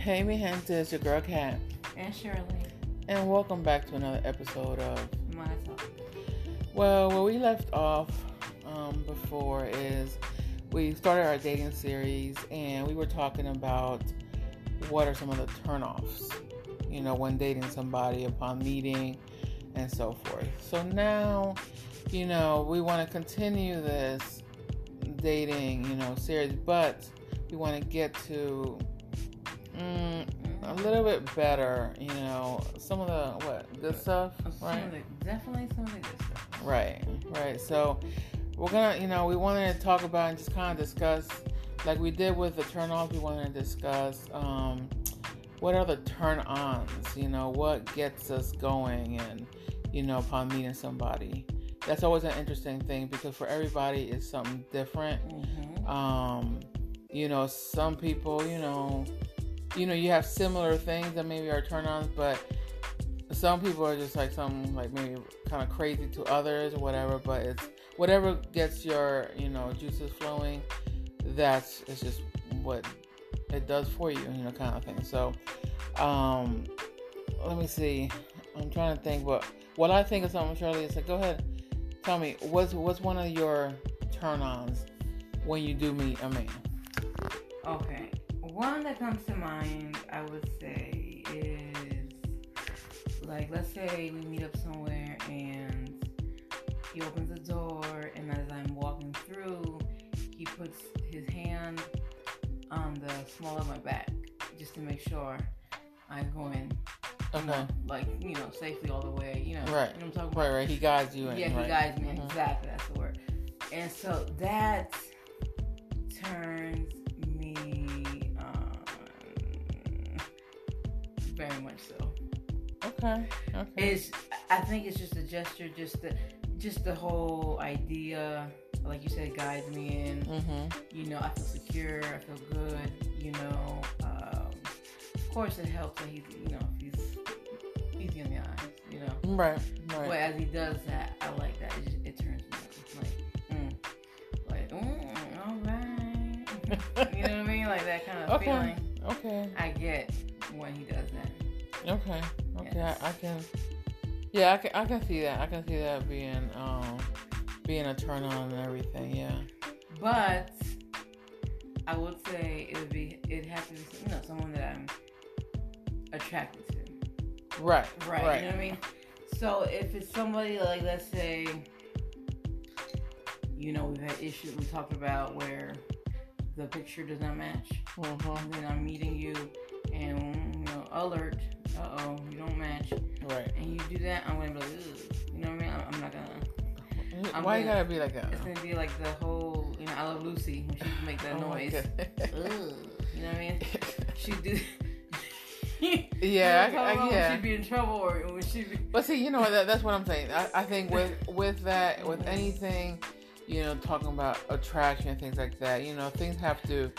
Hey, mi gente, it's your girl Kat, And Shirley. and welcome back to another episode of. Mana Talk. Well, where we left off um, before is we started our dating series, and we were talking about what are some of the turnoffs, you know, when dating somebody upon meeting and so forth. So now, you know, we want to continue this dating, you know, series, but we want to get to mm, a little bit better, you know, some of the what good stuff, right? the- definitely some of the good stuff. Right, right. So we're gonna, you know, we wanted to talk about and just kind of discuss, like we did with the turn offs. We wanted to discuss um, what are the turn ons. You know, what gets us going, and you know, upon meeting somebody. That's always an interesting thing because for everybody it's something different. Mm-hmm. Um, you know, some people, you know, you know, you have similar things that maybe are turn ons, but some people are just like some like maybe kind of crazy to others or whatever. But it's whatever gets your you know juices flowing. That's it's just what it does for you, you know, kind of thing. So, um, let me see. I'm trying to think, but what I think of something, Shirley, is like, go ahead, tell me what's what's one of your turn-ons when you do meet a man. Okay. One that comes to mind, I would say, is like, let's say we meet up somewhere and he opens the door, and as I'm walking through, he puts his hand on the small of my back just to make sure I go in, Okay. like, you know, safely all the way, you know. Right. You know what I'm talking about? Right, right. He guides you in. Yeah, he right. guides me. Mhm. Exactly, that's the word. And so that turns so. Okay. Okay. It's I think it's just a gesture, just the just the whole idea, like you said, guides me in. mm-hmm. You know, I feel secure, I feel good, you know. Um, of course it helps that he's you know, he's easy on the eyes, you know. Right. Right. But as he does that, I like that. It, just, it turns me on. Like, mm, like, mm, all right. you know what I mean? Like that kind of Okay. feeling Okay. I get when he does that. Okay. Okay. Yes. I, I can. Yeah, I can. I can see that. I can see that being um being a turn on and everything. Yeah. But I would say it would be it has to be you know someone that I'm attracted to. Right. Right. Right. You know what I mean? So if it's somebody like let's say you know, we've had issues we talked about where the picture does not match. Mm-hmm. and then I'm meeting you, and you know, alert, uh oh, you don't match, Right. and you do that, I'm gonna be like, Ugh. you know what I mean? I'm, I'm not gonna. I'm Why you gonna- gotta be like that? It's gonna be like the whole, you know, I love Lucy when she make that Oh noise. Ugh. You know what I mean? She do. Yeah, I- I- I'm yeah. When she be in trouble or when she be. But see, you know what? That, that's what I'm saying. I, I think with with that, with anything, you know, talking about attraction and things like that, you know, things have to,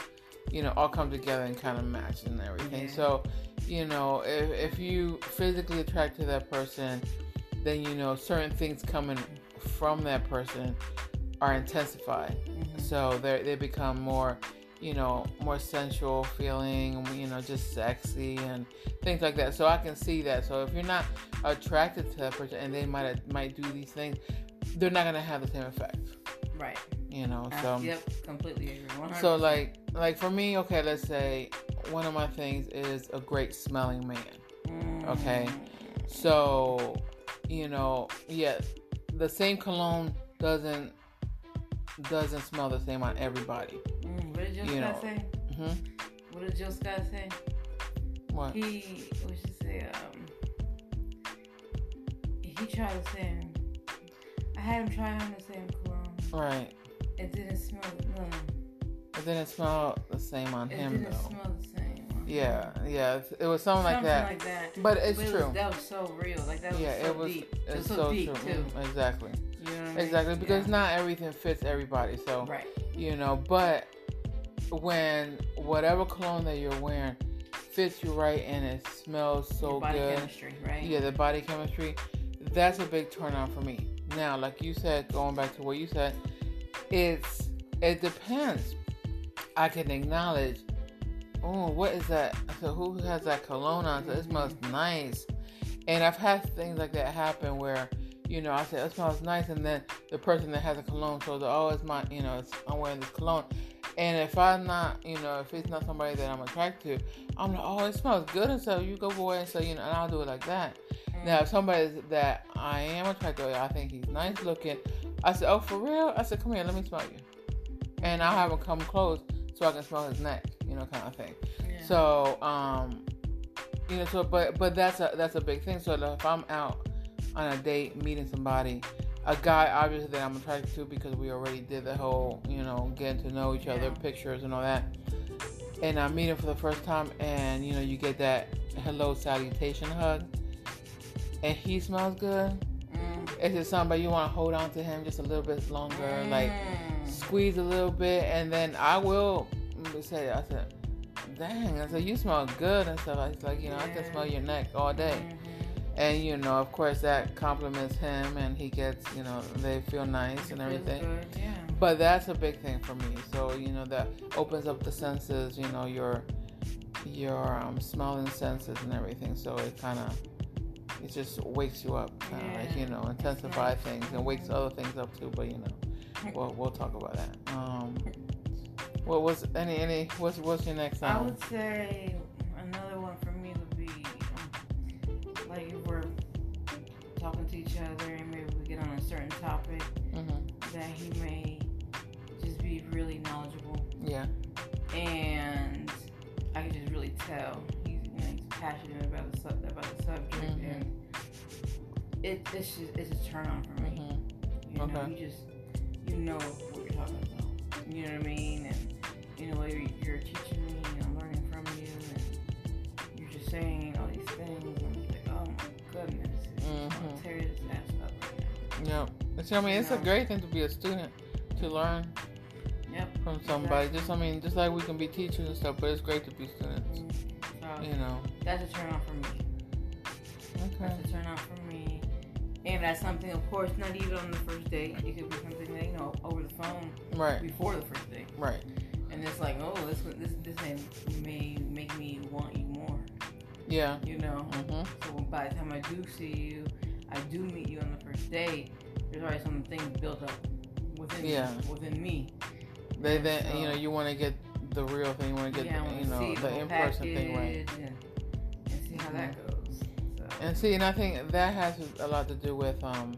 you know, all come together and kind of match and everything. Yeah. So, you know, if if you physically attract to that person, then you know certain things coming from that person are intensified. Mhm. So they they become more, you know, more sensual feeling, you know, just sexy and things like that. So I can see that. So if you're not attracted to that person and they might might do these things, they're not gonna have the same effect, Right. You know. So yep, completely agree. 100%. so like like for me, okay, let's say one of my things is a great smelling man. Mm. okay. So, you know, yeah, the same cologne doesn't doesn't smell the same on everybody. Mm, what did Jill you Scott know. say? hmm What did Jill Scott say? What? He, what she say? Um, he tried the same. I had him try on the same cologne. Right. It didn't smell. No, It didn't smell the same on it him didn't though. smell the same. Yeah, yeah. It was something, like that. like that. But it's But it true. Was, that was so real. Like that was yeah, so it was. deep. It It's was so, so deep true. too. Exactly. You know I mean? Exactly. Because Yeah. not everything fits everybody. So Right. you know, but when whatever cologne that you're wearing fits you right and it smells so Your body good. chemistry, right? Yeah, the body chemistry. That's a big turn on for me. Now, like you said, going back to what you said, it's it depends. I can acknowledge oh, what is that? So who has that cologne on? So it smells mm-hmm. nice. And I've had things like that happen where, you know, I said, it smells nice. And then the person that has a cologne says, oh, it's my, you know, it's, I'm wearing this cologne. And if I'm not, you know, if it's not somebody that I'm attracted to, I'm like, oh, it smells good. And so you go away and say, you know, and I'll do it like that. Mm-hmm. Now, if somebody that I am attracted to, I think he's nice looking, I said, oh, for real? I said, come here, let me smell you. And I'll have him come close so I can smell his neck, you know, kind of thing. Yeah. So, um, you know, so but but that's a that's a big thing. So if I'm out on a date meeting somebody, a guy obviously that I'm attracted to because we already did the whole, you know, getting to know each other, yeah. pictures and all that. And I meet him for the first time, and you know, you get that hello salutation hug, and he smells good. Mm. It's just somebody you want to hold on to him just a little bit longer, mm. like squeeze a little bit, and then I will say, I said, dang, I said, you smell good and stuff. I was like, you know, yeah. I can smell your neck all day. Mm-hmm. And, you know, of course, that compliments him and he gets, you know, they feel nice and everything. Good, yeah. But that's a big thing for me. So, you know, that opens up the senses, you know, your your um, smelling senses and everything. So it kind of it just wakes you up, kind of yeah. like you know, intensify things and wakes other things up too. But you know, we'll we'll talk about that. Um, what was any any what's what's your next song? I would say talking to each other and maybe we get on a certain topic mm-hmm. that he may just be really knowledgeable. Yeah. And I can just really tell he's, you know, he's passionate about the sub- about the subject mm-hmm. and it, it's just it's a turn on for me. Mm-hmm. You okay. know, you just you know what you're talking about. You know what I mean? I mean, you it's know? a great thing to be a student, to learn yep, from somebody. Exactly. Just, I mean, just like we can be teachers and stuff, but it's great to be students. Mm-hmm. So, you know. That's a turn on for me. Okay. That's a turn on for me. And that's something, of course, not even on the first date. It could be something that, you know, over the phone. Right. Before the first date. Right and it's like, oh, this this this may, may make me want you more. Yeah. You know. Mm-hmm. So by the time I do see you, I do meet you on the first day. There's already some things built up within yeah. within me. They then so, you know you want to get the real thing. You want to get yeah, the, you know the, in person thing right. And, and see how mm-hmm. that goes. So. And see, and I think that has a lot to do with um,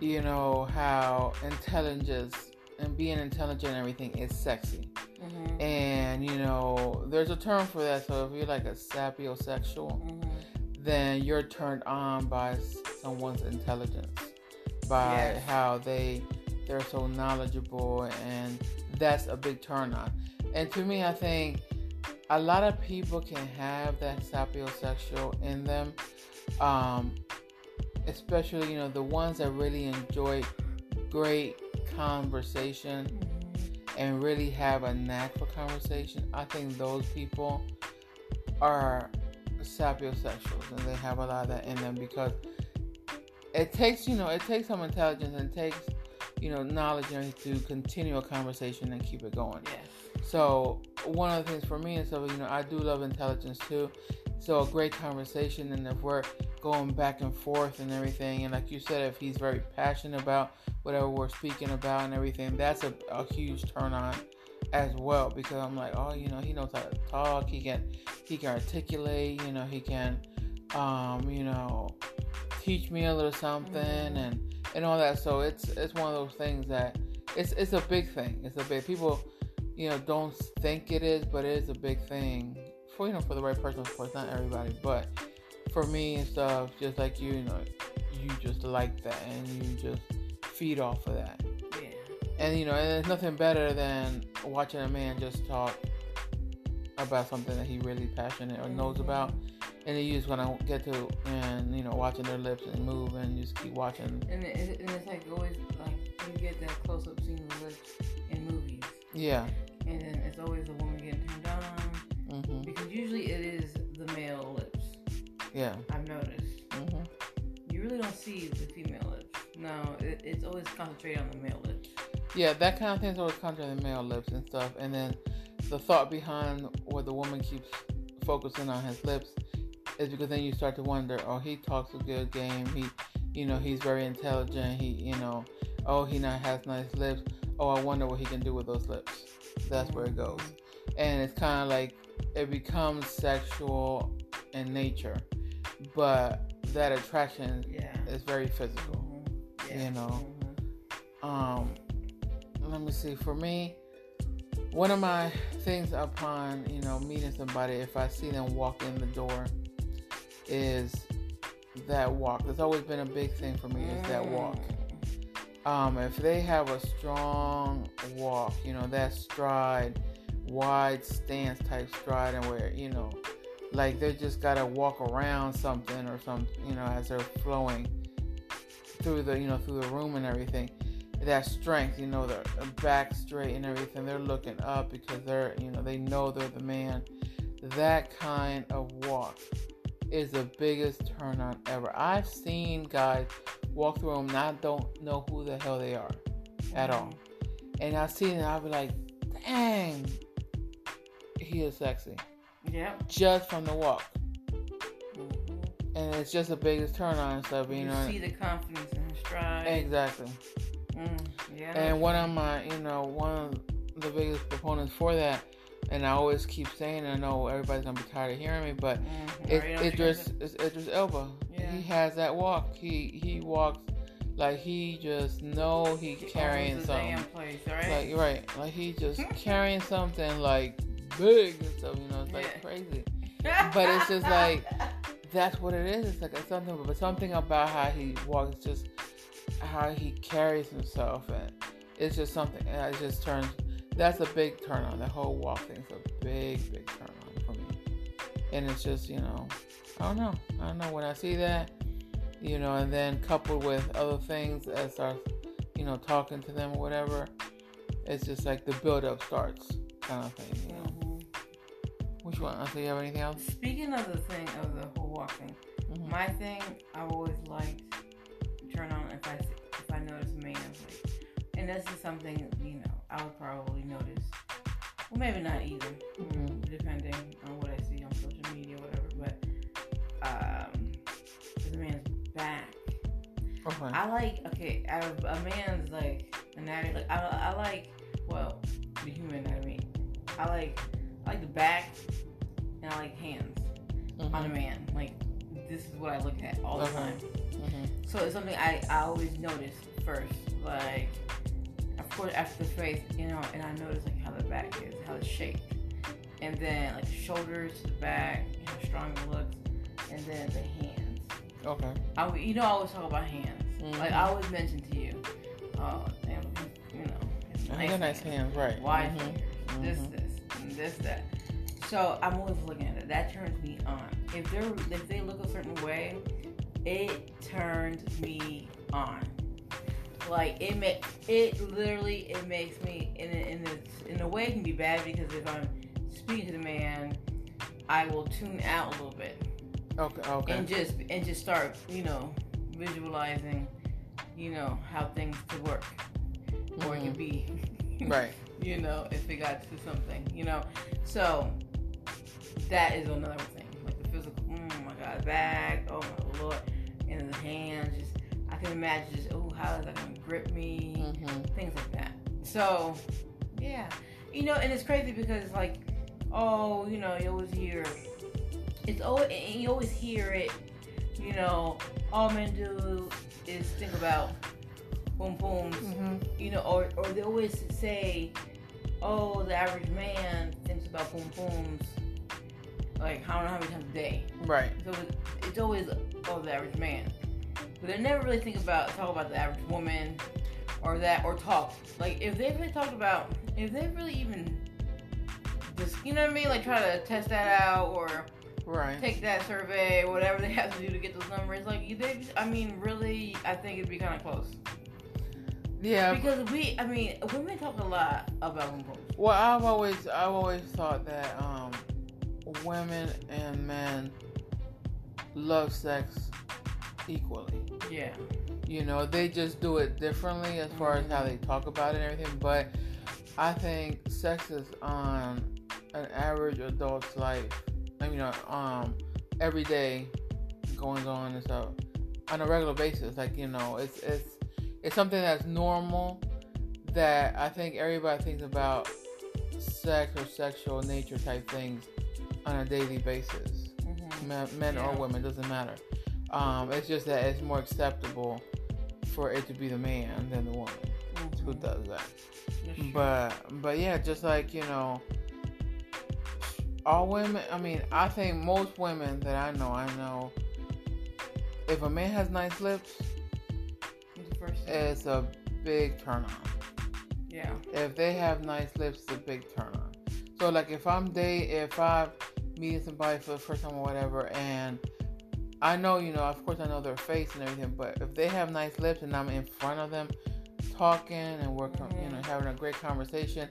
you know how intelligence and being intelligent and everything is sexy. Mm-hmm. And you know, there's a term for that. So if you're like a sapiosexual, mm-hmm. then you're turned on by someone's intelligence, by yes. how they they're so knowledgeable, and that's a big turn on. And to me, I think a lot of people can have that sapiosexual in them, um, especially you know the ones that really enjoy great conversation mm-hmm. and really have a knack for conversation, I think those people are sapiosexuals and they have a lot of that in them because it takes, you know, it takes some intelligence and it takes, you know, knowledge to continue a conversation and keep it going. Yes. So one of the things for me is so you know, I do love intelligence too. So a great conversation and if we're going back and forth and everything and like you said, if he's very passionate about whatever we're speaking about and everything, that's a, a huge turn on as well because I'm like, oh, you know, he knows how to talk. He can he can articulate. You know, he can, um, you know, teach me a little something and and all that. So it's it's one of those things that it's it's a big thing. It's a big people, you know, don't think it is, but it is a big thing for you know for the right person. Of course, not everybody, but for me and stuff, just like you, you know, you just like that and you just feed off of that. Yeah. And you know, and there's nothing better than watching a man just talk about something that he really passionate or knows about, and you just want to get to and you know watching their lips and move and just keep watching. And, it, and it's like always like you get that close up scene of lips in movies. Yeah. And then it's always the woman getting turned on mm-hmm. because usually it is the male lips. Yeah. I've noticed. Mm-hmm. You really don't see the female lips. No, it, it's always concentrated on the male lips. Yeah, that kind of thing is always concentrated on the male lips and stuff. And then the thought behind what the woman keeps focusing on his lips is because then you start to wonder, oh, he talks a good game. He, you know, he's very intelligent. He, you know, oh, he not has nice lips. Oh, I wonder what he can do with those lips. That's where it goes, and it's kind of like it becomes sexual in nature, but that attraction Yeah. is very physical. Mhm. Yeah. You know. Mhm. Um, let me see. For me, one of my things upon you know meeting somebody, if I see them walk in the door, is that walk. It's always been a big thing for me. Is that walk. Um, if they have a strong walk, you know that stride, wide stance type stride, and where you know, like they just gotta walk around something or some, you know, as they're flowing through the, you know, through the room and everything that strength, you know, their back straight and everything. They're looking up because they're, you know, they know they're the man. That kind of walk is the biggest turn on ever. I've seen guys walk through them and I don't know who the hell they are at all. And I've seen it, I'll be like, dang, he is sexy. Yep. Just from the walk. Mhm. And it's just the biggest turn on and stuff, you, You know. see the confidence in his stride. Exactly. Mm, yeah. And one of my, you know, one of the biggest proponents for that, and I always keep saying, I know everybody's gonna be tired of hearing me, but Mhm. it, Already know what you're Idris, it's Idris Elba. Yeah. He has that walk. He he walks like he just know he carrying something. damn place, right? Like you're right, like he just carrying something like big and stuff. You know, it's like Yeah. crazy. but it's just like- That's what it is. It's like it's something, but something about how he walks, just how he carries himself, and it's just something. and It just turns. That's a big turn on. The whole walk thing's a big, big turn on for me. And it's just, you know, I don't know. I don't know when I see that, you know, and then coupled with other things as I, you know, talking to them or whatever, it's just like the build up starts kind of thing, you know. Mhm. Which one? I see you have anything else? Speaking of the thing of the whole walk thing, Mhm. my thing I've always liked turn on if I if I notice a man like, and this is something you know I would probably notice, well maybe not either, Mhm. depending on what I see on social media, or whatever. But um, a man's back. Okay. I like okay, a, a man's like anatomy. Like I, I like well the human anatomy. I like I like the back and I like hands on a Mhm. man. Like this is what I look at all the Okay. time. Mhm. So it's something I, I always notice first. Like after the face, you know, and I notice like how the back is, how it's shaped. And then like the shoulders the back, how strong it looks, and then the hands. Okay. I, you know, I always talk about hands. Mhm. Like I always mention to you, oh damn, you know, I got nice hands, right? wide Mhm. fingers, this, this, and this, that. So I'm always looking at it. That turns me on. If they're if they look a certain way, it turns me on. Like it make it literally it makes me in a, in a, in a way it can be bad because if I'm speaking to the man, I will tune out a little bit Okay. Okay. and just and just start you know visualizing you know how things could work or it could mm-hmm. be right. you know if it got to something you know so that is another thing like the physical oh my god back oh my lord and the hands just can imagine just oh how is that gonna grip me Mhm. things like that. So, yeah, you know, and it's crazy because it's like, oh, you know, you always hear, it's always, and you always hear it, you know, all men do is think about boom booms, Mhm. you know, or or they always say, oh, the average man thinks about boom booms, like I don't know how many times a day. Right. So it's, it's always oh the average man, but they never really think about talk about the average woman, or that or talk like if they really talked about if they really even just you know what I mean like try to test that out or Right. take that survey whatever they have to do to get those numbers like they I mean really I think it'd be kind of close Yeah. because we I mean women talk a lot about. Well, I've always I've always thought that um, women and men love sex equally. yeah You know, they just do it differently as far as how they talk about it and everything. But I think sex is on an average adult's life. I mean, uh, um, every day going on and stuff on a regular basis. Like you know, it's it's it's something that's normal that I think everybody thinks about sex or sexual nature type things on a daily basis. Mm-hmm. Men, men yeah. or women doesn't matter. Um, it's just that it's more acceptable for it to be the man than the woman mm-hmm. who does that. But but yeah, just like you know, all women. I mean, I think most women that I know, I know, if a man has nice lips, it's a big turn on. Yeah. If they have nice lips, it's a big turn on. So like if I'm date, if I'm meeting somebody for the first time or whatever, and I know, you know, of course I know their face and everything, but if they have nice lips and I'm in front of them talking and working, mm-hmm. you know, having a great conversation,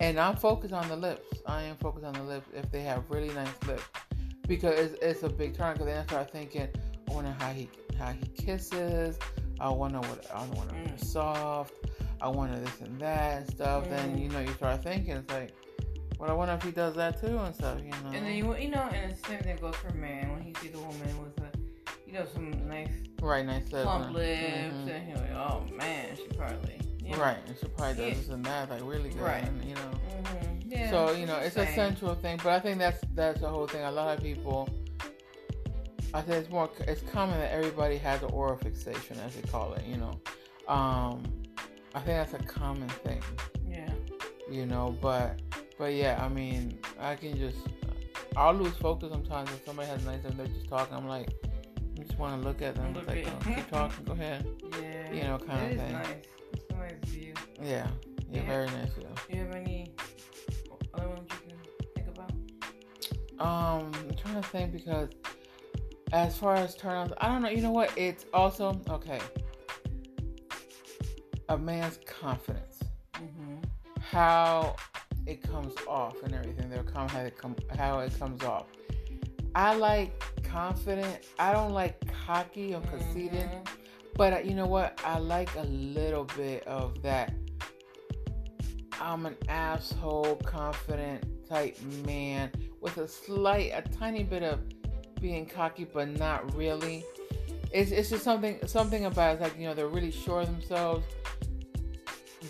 and I'm focused on the lips. I am focused on the lips if they have really nice lips because it's, it's a big turn. Because then I start thinking, I wonder how he how he kisses. I wonder what I wonder mm. soft. I wonder this and that and stuff. Mm. Then you know you start thinking it's like, well, I wonder if he does that too and stuff. You know. And then you you know, and the same thing goes for man when he sees a woman with you know some nice right nice lips, plump lips, mm-hmm. and he's like, oh man, she probably. You know, right, and she probably does yeah. this and that, like really good, right. and, you know. Mm-hmm. Yeah, so you know, it's a central thing, but I think that's that's the whole thing. A lot of people I think it's more it's common that everybody has an oral fixation, as they call it. You know, um, I think that's a common thing. Yeah. You know, but but yeah, I mean, I can just I'll lose focus sometimes if somebody has nice and they're just talking. I'm like, I just want to look at them. Look like, oh, keep talking. Go ahead. Yeah. You know, kind of thing. Nice. It's a nice view. Yeah. Yeah. Very nice view. Do you have any other ones you can think about? Um, I'm trying to think because as far as turn-ons, I don't know. You know what? It's also okay. A man's confidence, mm-hmm. how it comes off, and everything. They're come how it come how it comes off. I like confident. I don't like cocky or conceited. Mm-hmm. But uh, you know what? I like a little bit of that. I'm an asshole, confident type man with a slight, a tiny bit of being cocky, but not really. It's, it's just something something about it. like you know they're really sure of themselves.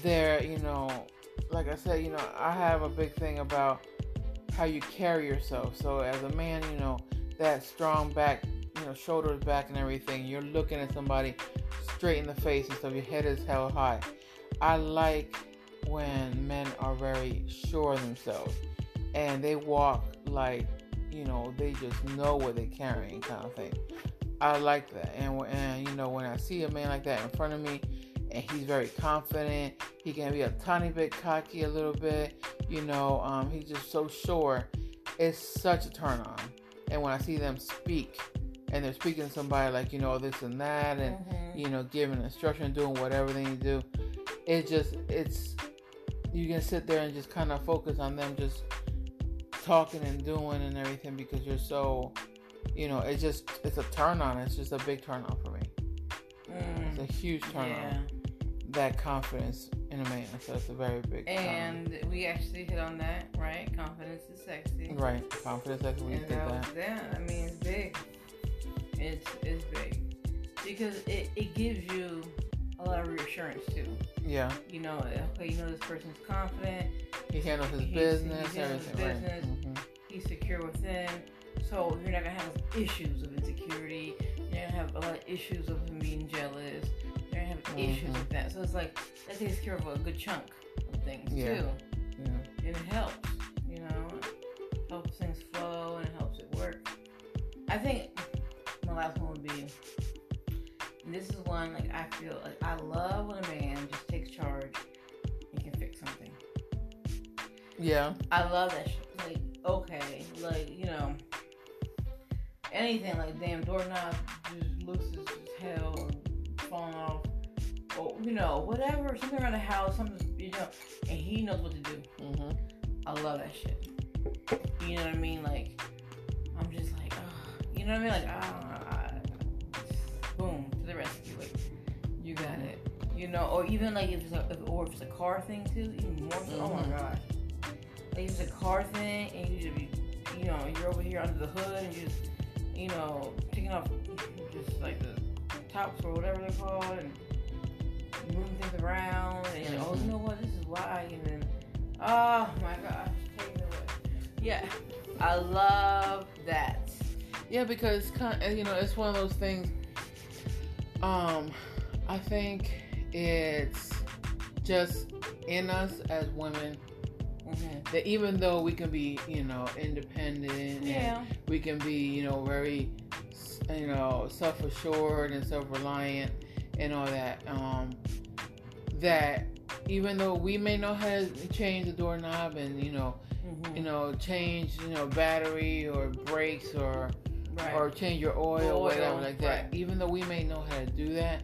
They're you know, like I said, you know I have a big thing about how you carry yourself. So as a man, you know that strong back, you know shoulders back and everything. You're looking at somebody straight in the face and stuff. Your head is held high. I like when men are very sure of themselves and they walk like you know, they just know what they're carrying, kind of thing. I like that, and and you know, when I see a man like that in front of me, and he's very confident, he can be a tiny bit cocky, a little bit, you know, um, he's just so sure. It's such a turn on, and when I see them speak, and they're speaking to somebody like you know this and that, and mm-hmm. you know, giving instruction, doing whatever they need to do, it just it's you can sit there and just kind of focus on them just talking and doing and everything because you're so, you know, it's just it's a turn on. It's just a big turn on for me. Mm, it's a mm, huge turn yeah. on. That confidence in a man, so it's a very big. And we actually hit on that, right? Confidence is sexy. Right, confidence is We and did that. that. Yeah, I mean it's big. It's it's big because it, it gives you a lot of reassurance too. Yeah. You know, okay, you know this person's confident. He handles his he's, business, he handles everything. His business. Right. Mm-hmm. He's secure within. So you're not gonna have issues of insecurity. You're gonna have a lot of issues of him being jealous. Have mm-hmm. issues with that. So it's like that takes care of a good chunk of things yeah. too. Yeah. And it helps. You know, it helps things flow and it helps it work. I think my last one would be this is one like I feel like I love when a man just takes charge and can fix something. Yeah. I love that shit. Like, okay, like, you know, anything like damn doorknob know, whatever, something around the house, something, you know, and he knows what to do. Mm-hmm. I love that shit. You know what I mean? Like, I'm just like, uh, you know what I mean? Like, ah, boom to the rescue. Like you got it. You know, or even like if it's a, if, or if it's a car thing too, even more. Mm-hmm. Oh my mm-hmm. god. like it's a car thing, and you just be, you know, you're over here under the hood and you just, you know, taking off just like the tops or whatever they're called, and moving things around, and oh, you know what, this is why, and then, oh my gosh, take it away. Yeah, I love that. Yeah, because you know it's one of those things. Um, I think it's just in us as women mm-hmm. that even though we can be, you know, independent yeah. we can be, you know, very, you know, self-assured and self-reliant and all that, um, that even though we may know how to change the doorknob and you know, mm-hmm. you know, change, you know, battery or brakes or right. or change your oil, or whatever like that. Right. Even though we may know how to do that,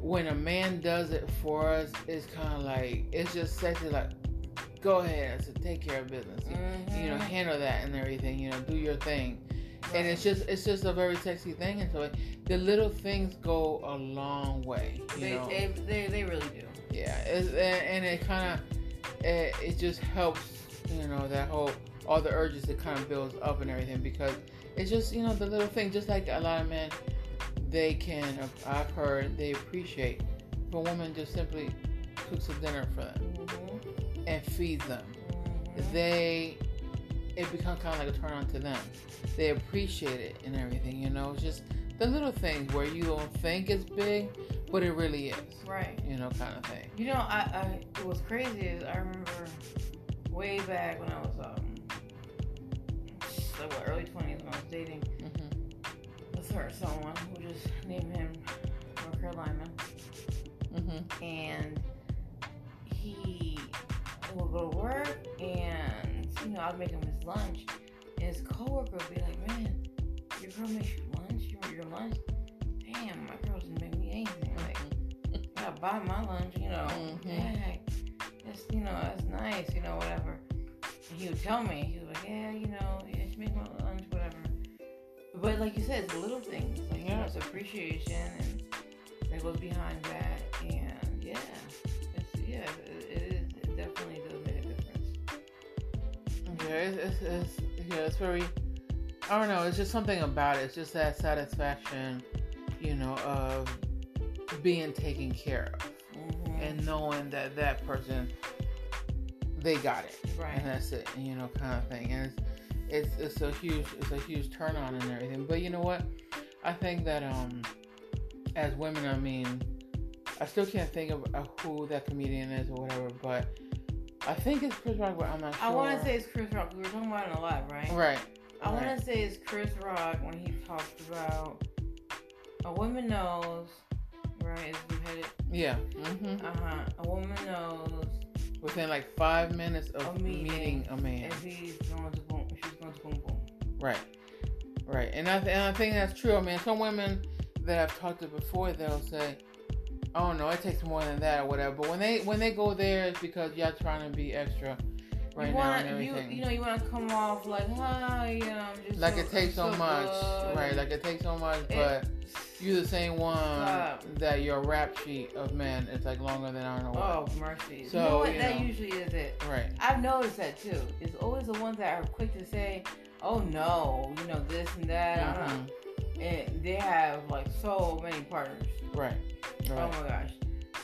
when a man does it for us, it's kind of like it's just sexy. Like, go ahead, so take care of business. Mm-hmm. You know, mm-hmm. handle that and everything. You know, do your thing. Right. And it's just it's just a very sexy thing, and so the little things go a long way. they, they, they they really do. Yeah, and it kind of it, it just helps. You know that whole all the urges that kind of builds up and everything because it's just you know the little thing. Just like a lot of men, they can. I've heard they appreciate if a woman just simply cooks a dinner for them mm-hmm. and feeds them. Mm-hmm. They it becomes kind of like a turn on to them. They appreciate it and everything. You know, it's just the little things where you don't think it's big, but it really is. Right. You know, kind of thing. You know, I, I what's crazy is I remember way back when I was um like what, early twenties when I was dating mm-hmm. with her someone who just named him North Carolina, mm-hmm. and he would go to work, and you know I'd make him his lunch, and his coworker would be like, "Man, your girl makes you lunch. You your lunch? Damn, my girl doesn't make me anything. Like, I gotta buy my lunch. You know, mm-hmm. yeah, that's you know that's nice. You know, whatever." And he would tell me, he was like, "Yeah, you know." Yeah, make my lunch, whatever. But like you said, it's little things. Like yeah. you know, it's appreciation and that goes behind that. And yeah, it's yeah, it, it is. It definitely Yeah, it's, it's, it's yeah, it's very. I don't know. It's just something about it. It's just that satisfaction, you know, of being taken care of mm-hmm. and knowing that that person they got it, right? And that's it, you know, kind of thing. And it's it's it's a huge it's a huge turn on and everything. But you know what? I think that um as women, I mean, I still can't think of uh, who that comedian is or whatever, but I think it's Chris Rock, but I'm not sure. I want to say it's Chris Rock. We were talking about it a lot, right? Right. I right. want to say it's Chris Rock when he talked about a woman knows, right? Is beheaded. Yeah. Mm-hmm. Uh huh. A woman knows. Within like five minutes of meeting, meeting a man. If he's going to boom boom. Right, right, and I th- and I think that's true. I mean, some women that I've talked to before, they'll say, "Oh no, it takes more than that or whatever." But when they when they go there, it's because y'all trying to be extra right you wanna, now and everything. You, you know, you want to come off like, "Hi, you know, I'm just like so, it takes so, so much, good. right? Like it takes so much, but you're the same one that your rap sheet of men is like longer than I don't know what. Oh mercy! So you know what? You that know, usually is it. Right. I've noticed that too. It's always the ones that are quick to say, "Oh no, you know this and that," mm-hmm. And they have like so many partners. Right. right. Oh my gosh.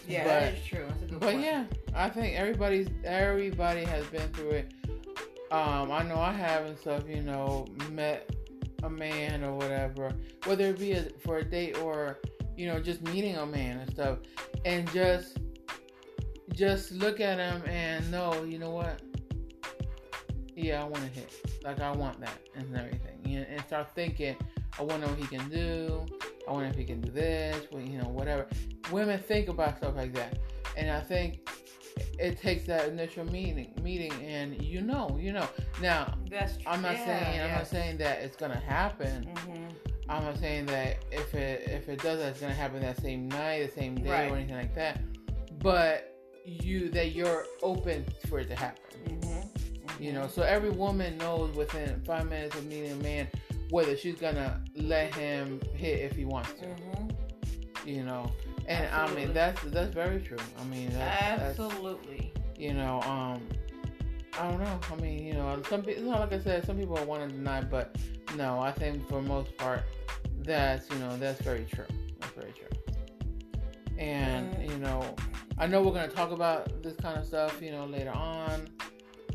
Yeah, but, that is true. but point. yeah, I think everybody's everybody has been through it. Um, I know I have and stuff. You know, met a man or whatever, whether it be a, for a date or you know just meeting a man and stuff, and just just look at him and know, you know what? Yeah, I want to hit. Like I want that and everything. And start thinking, I wonder what he can do. I wonder if he can do this. Well, you know, whatever. Women think about stuff like that, and I think it takes that initial meeting meeting and you know you know now That's i'm not yeah, saying i'm not saying that it's gonna happen mm-hmm. i'm not saying that if it if it does it's gonna happen that same night the same day right. or anything like that but you that you're open for it to happen mm-hmm. Mm-hmm. you know so every woman knows within five minutes of meeting a man whether she's gonna let him hit if he wants to mm-hmm. you know and Absolutely. I mean that's that's very true. I mean that's, Absolutely. That's, you know, um I don't know. I mean, you know, some people, like I said, some people want to deny, but no, I think for most part, that's you know that's very true. That's very true. And Mm. you know, I know we're gonna talk about this kind of stuff, you know, later on.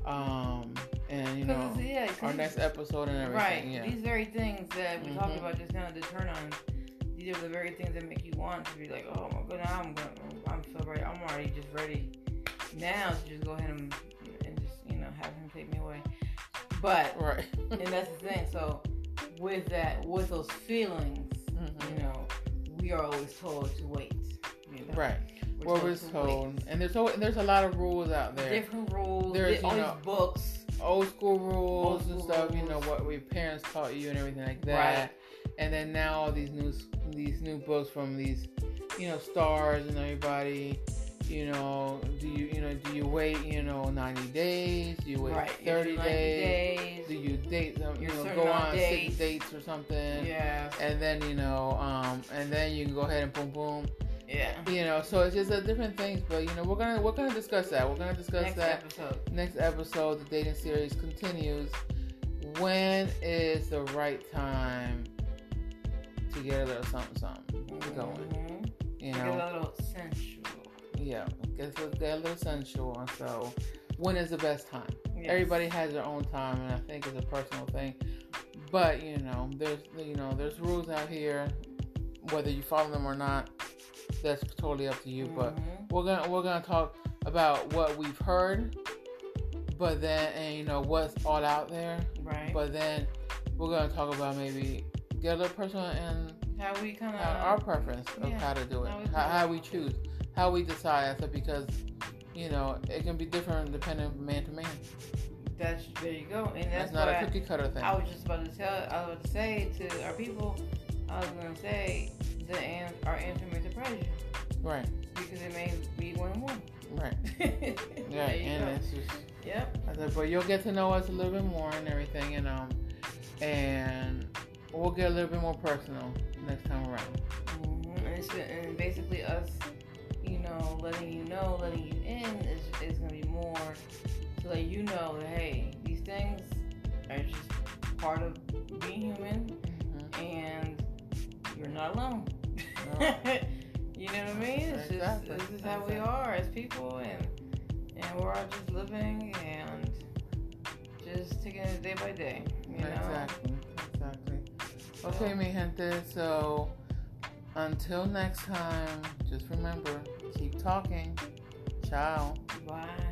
Um, and you know, yeah, our next episode and everything. right. Yeah. These very things that we talked Mhm. about just kind of the turn on. These are the very things that make you want to be like, oh my god, I'm gonna, I'm so ready. I'm already just ready now to just go ahead and, and just you know have him take me away. But Right. and that's the thing. So with that, with those feelings, Mhm. you know, we are always told to wait. You know? Right. We're What was to told, wait. and there's always, there's a lot of rules out there. Different rules. There's, all you know, these books. Old school rules Old and school stuff. You know what your parents taught you and everything like that. Right. And then now all these new these new books from these you know stars and everybody. You know, do you you know do you wait you know 90 days? Do you wait Right. 30 days? days. Do you date them? You know, go on of six dates or something. Yeah. And then you know, um, and then you can go ahead and boom boom. Yeah. You know, so it's just a different things. But you know, we're gonna we're gonna discuss that. We're gonna discuss Next that episode. next episode, the dating series continues. When is the right time to get a little something, something going? Mhm. You Get know, a little sensual. yeah, get, get a little sensual. So, when is the best time? Yes. Everybody has their own time, and I think it's a personal thing. But you know, there's you know, there's rules out here. Whether you follow them or not, that's totally up to you. But Mhm. we're gonna we're gonna talk about what we've heard, but then and you know what's all out there. right. But then we're gonna talk about maybe get a little personal and how we kind of our preference of yeah, how to do it, how we how, how we choose, how we decide. I said because you know it can be different depending from man to man. That's there you go, and That's that's, not a cookie cutter thing. I was just about to tell. I was about to say to our people. I was gonna say the an- our answer may surprise you Right, because it may be one and one. right, yeah, and go. it's just. Yep. I said, but you'll get to know us a little bit more and everything, and um, and we'll get a little bit more personal next time around. hmm And it's and basically us, you know, letting you know, letting you in is is gonna be more to let you know that hey, these things are just part of being human, Mhm. and you're not alone. You know what I mean? It's Exactly. just this is how we are as people, and and we're all just living and just taking it day by day. You know? Exactly, exactly. Okay, mi gente. So until next time, just remember, keep talking. Ciao. Bye.